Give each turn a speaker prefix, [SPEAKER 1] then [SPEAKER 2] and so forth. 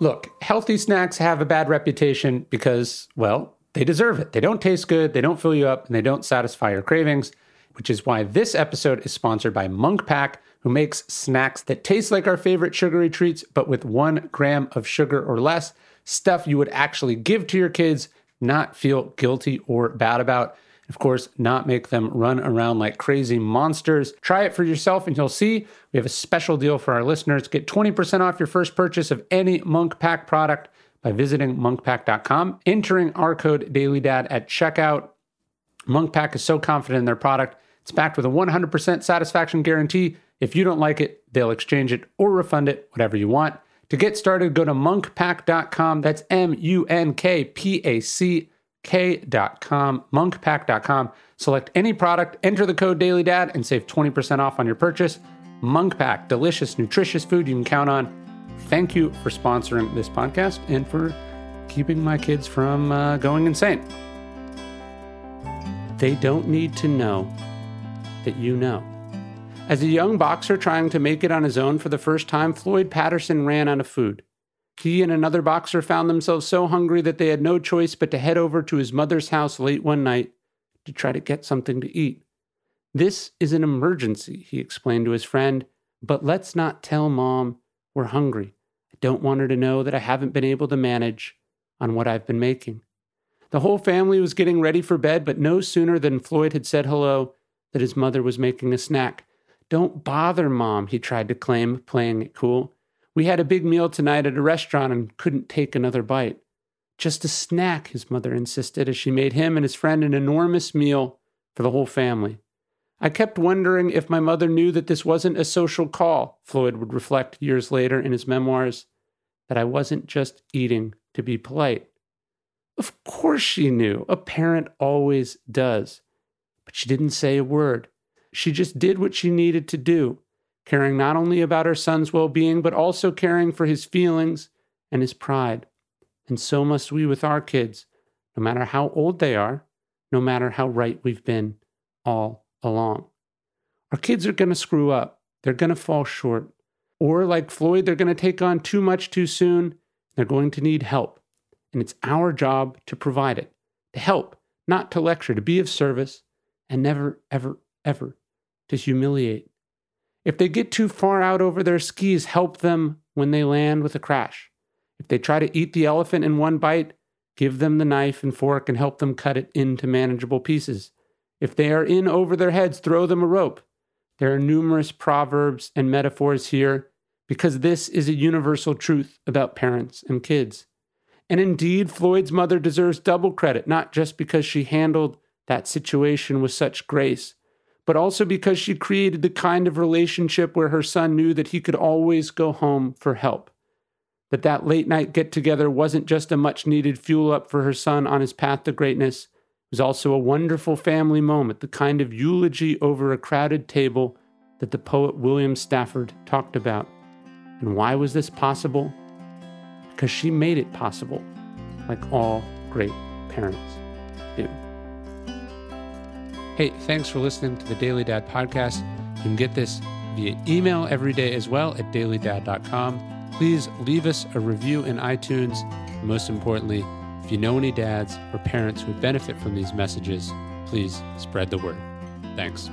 [SPEAKER 1] Look, healthy snacks have a bad reputation because, well, they deserve it. They don't taste good, they don't fill you up, and they don't satisfy your cravings, which is why this episode is sponsored by Munk Pack, who makes snacks that taste like our favorite sugary treats, but with one gram of sugar or less, stuff you would actually give to your kids, not feel guilty or bad about. Of course, not make them run around like crazy monsters. Try it for yourself and you'll see we have a special deal for our listeners. Get 20% off your first purchase of any Munk Pack product by visiting munkpack.com, entering our code DailyDad at checkout. Munk Pack is so confident in their product. It's backed with a 100% satisfaction guarantee. If you don't like it, they'll exchange it or refund it, whatever you want. To get started, go to munkpack.com. That's M U N K P A C k.com, munkpack.com. Select any product, enter the code DailyDad, and save 20% off on your purchase. Munkpack, delicious, nutritious food you can count on. Thank you for sponsoring this podcast and for keeping my kids from uh, going insane. They don't need to know that you know. As a young boxer trying to make it on his own for the first time, Floyd Patterson ran out of food. He and another boxer found themselves so hungry that they had no choice but to head over to his mother's house late one night to try to get something to eat. This is an emergency, he explained to his friend, but let's not tell mom we're hungry. I don't want her to know that I haven't been able to manage on what I've been making. The whole family was getting ready for bed, but no sooner than Floyd had said hello that his mother was making a snack. Don't bother, Mom, he tried to claim, playing it cool. We had a big meal tonight at a restaurant and couldn't take another bite. Just a snack, his mother insisted as she made him and his friend an enormous meal for the whole family. I kept wondering if my mother knew that this wasn't a social call, Floyd would reflect years later in his memoirs, that I wasn't just eating to be polite. Of course she knew. A parent always does. But she didn't say a word. She just did what she needed to do caring not only about her son's well being, but also caring for his feelings and his pride. And so must we with our kids, no matter how old they are, no matter how right we've been all along. Our kids are going to screw up, they're going to fall short. Or, like Floyd, they're going to take on too much too soon. They're going to need help. And it's our job to provide it, to help, not to lecture, to be of service, and never, ever, ever to humiliate if they get too far out over their skis, help them when they land with a crash. If they try to eat the elephant in one bite, give them the knife and fork and help them cut it into manageable pieces. If they are in over their heads, throw them a rope. There are numerous proverbs and metaphors here because this is a universal truth about parents and kids. And indeed, Floyd's mother deserves double credit, not just because she handled that situation with such grace, but also because she created the kind of relationship where her son knew that he could always go home for help. That that late night get together wasn't just a much needed fuel up for her son on his path to greatness. It was also a wonderful family moment, the kind of eulogy over a crowded table that the poet William Stafford talked about. And why was this possible? Because she made it possible, like all great parents do. Hey, thanks for listening to the Daily Dad podcast. You can get this via email every day as well at dailydad.com. Please leave us a review in iTunes. most importantly, if you know any dads or parents who would benefit from these messages, please spread the word. Thanks.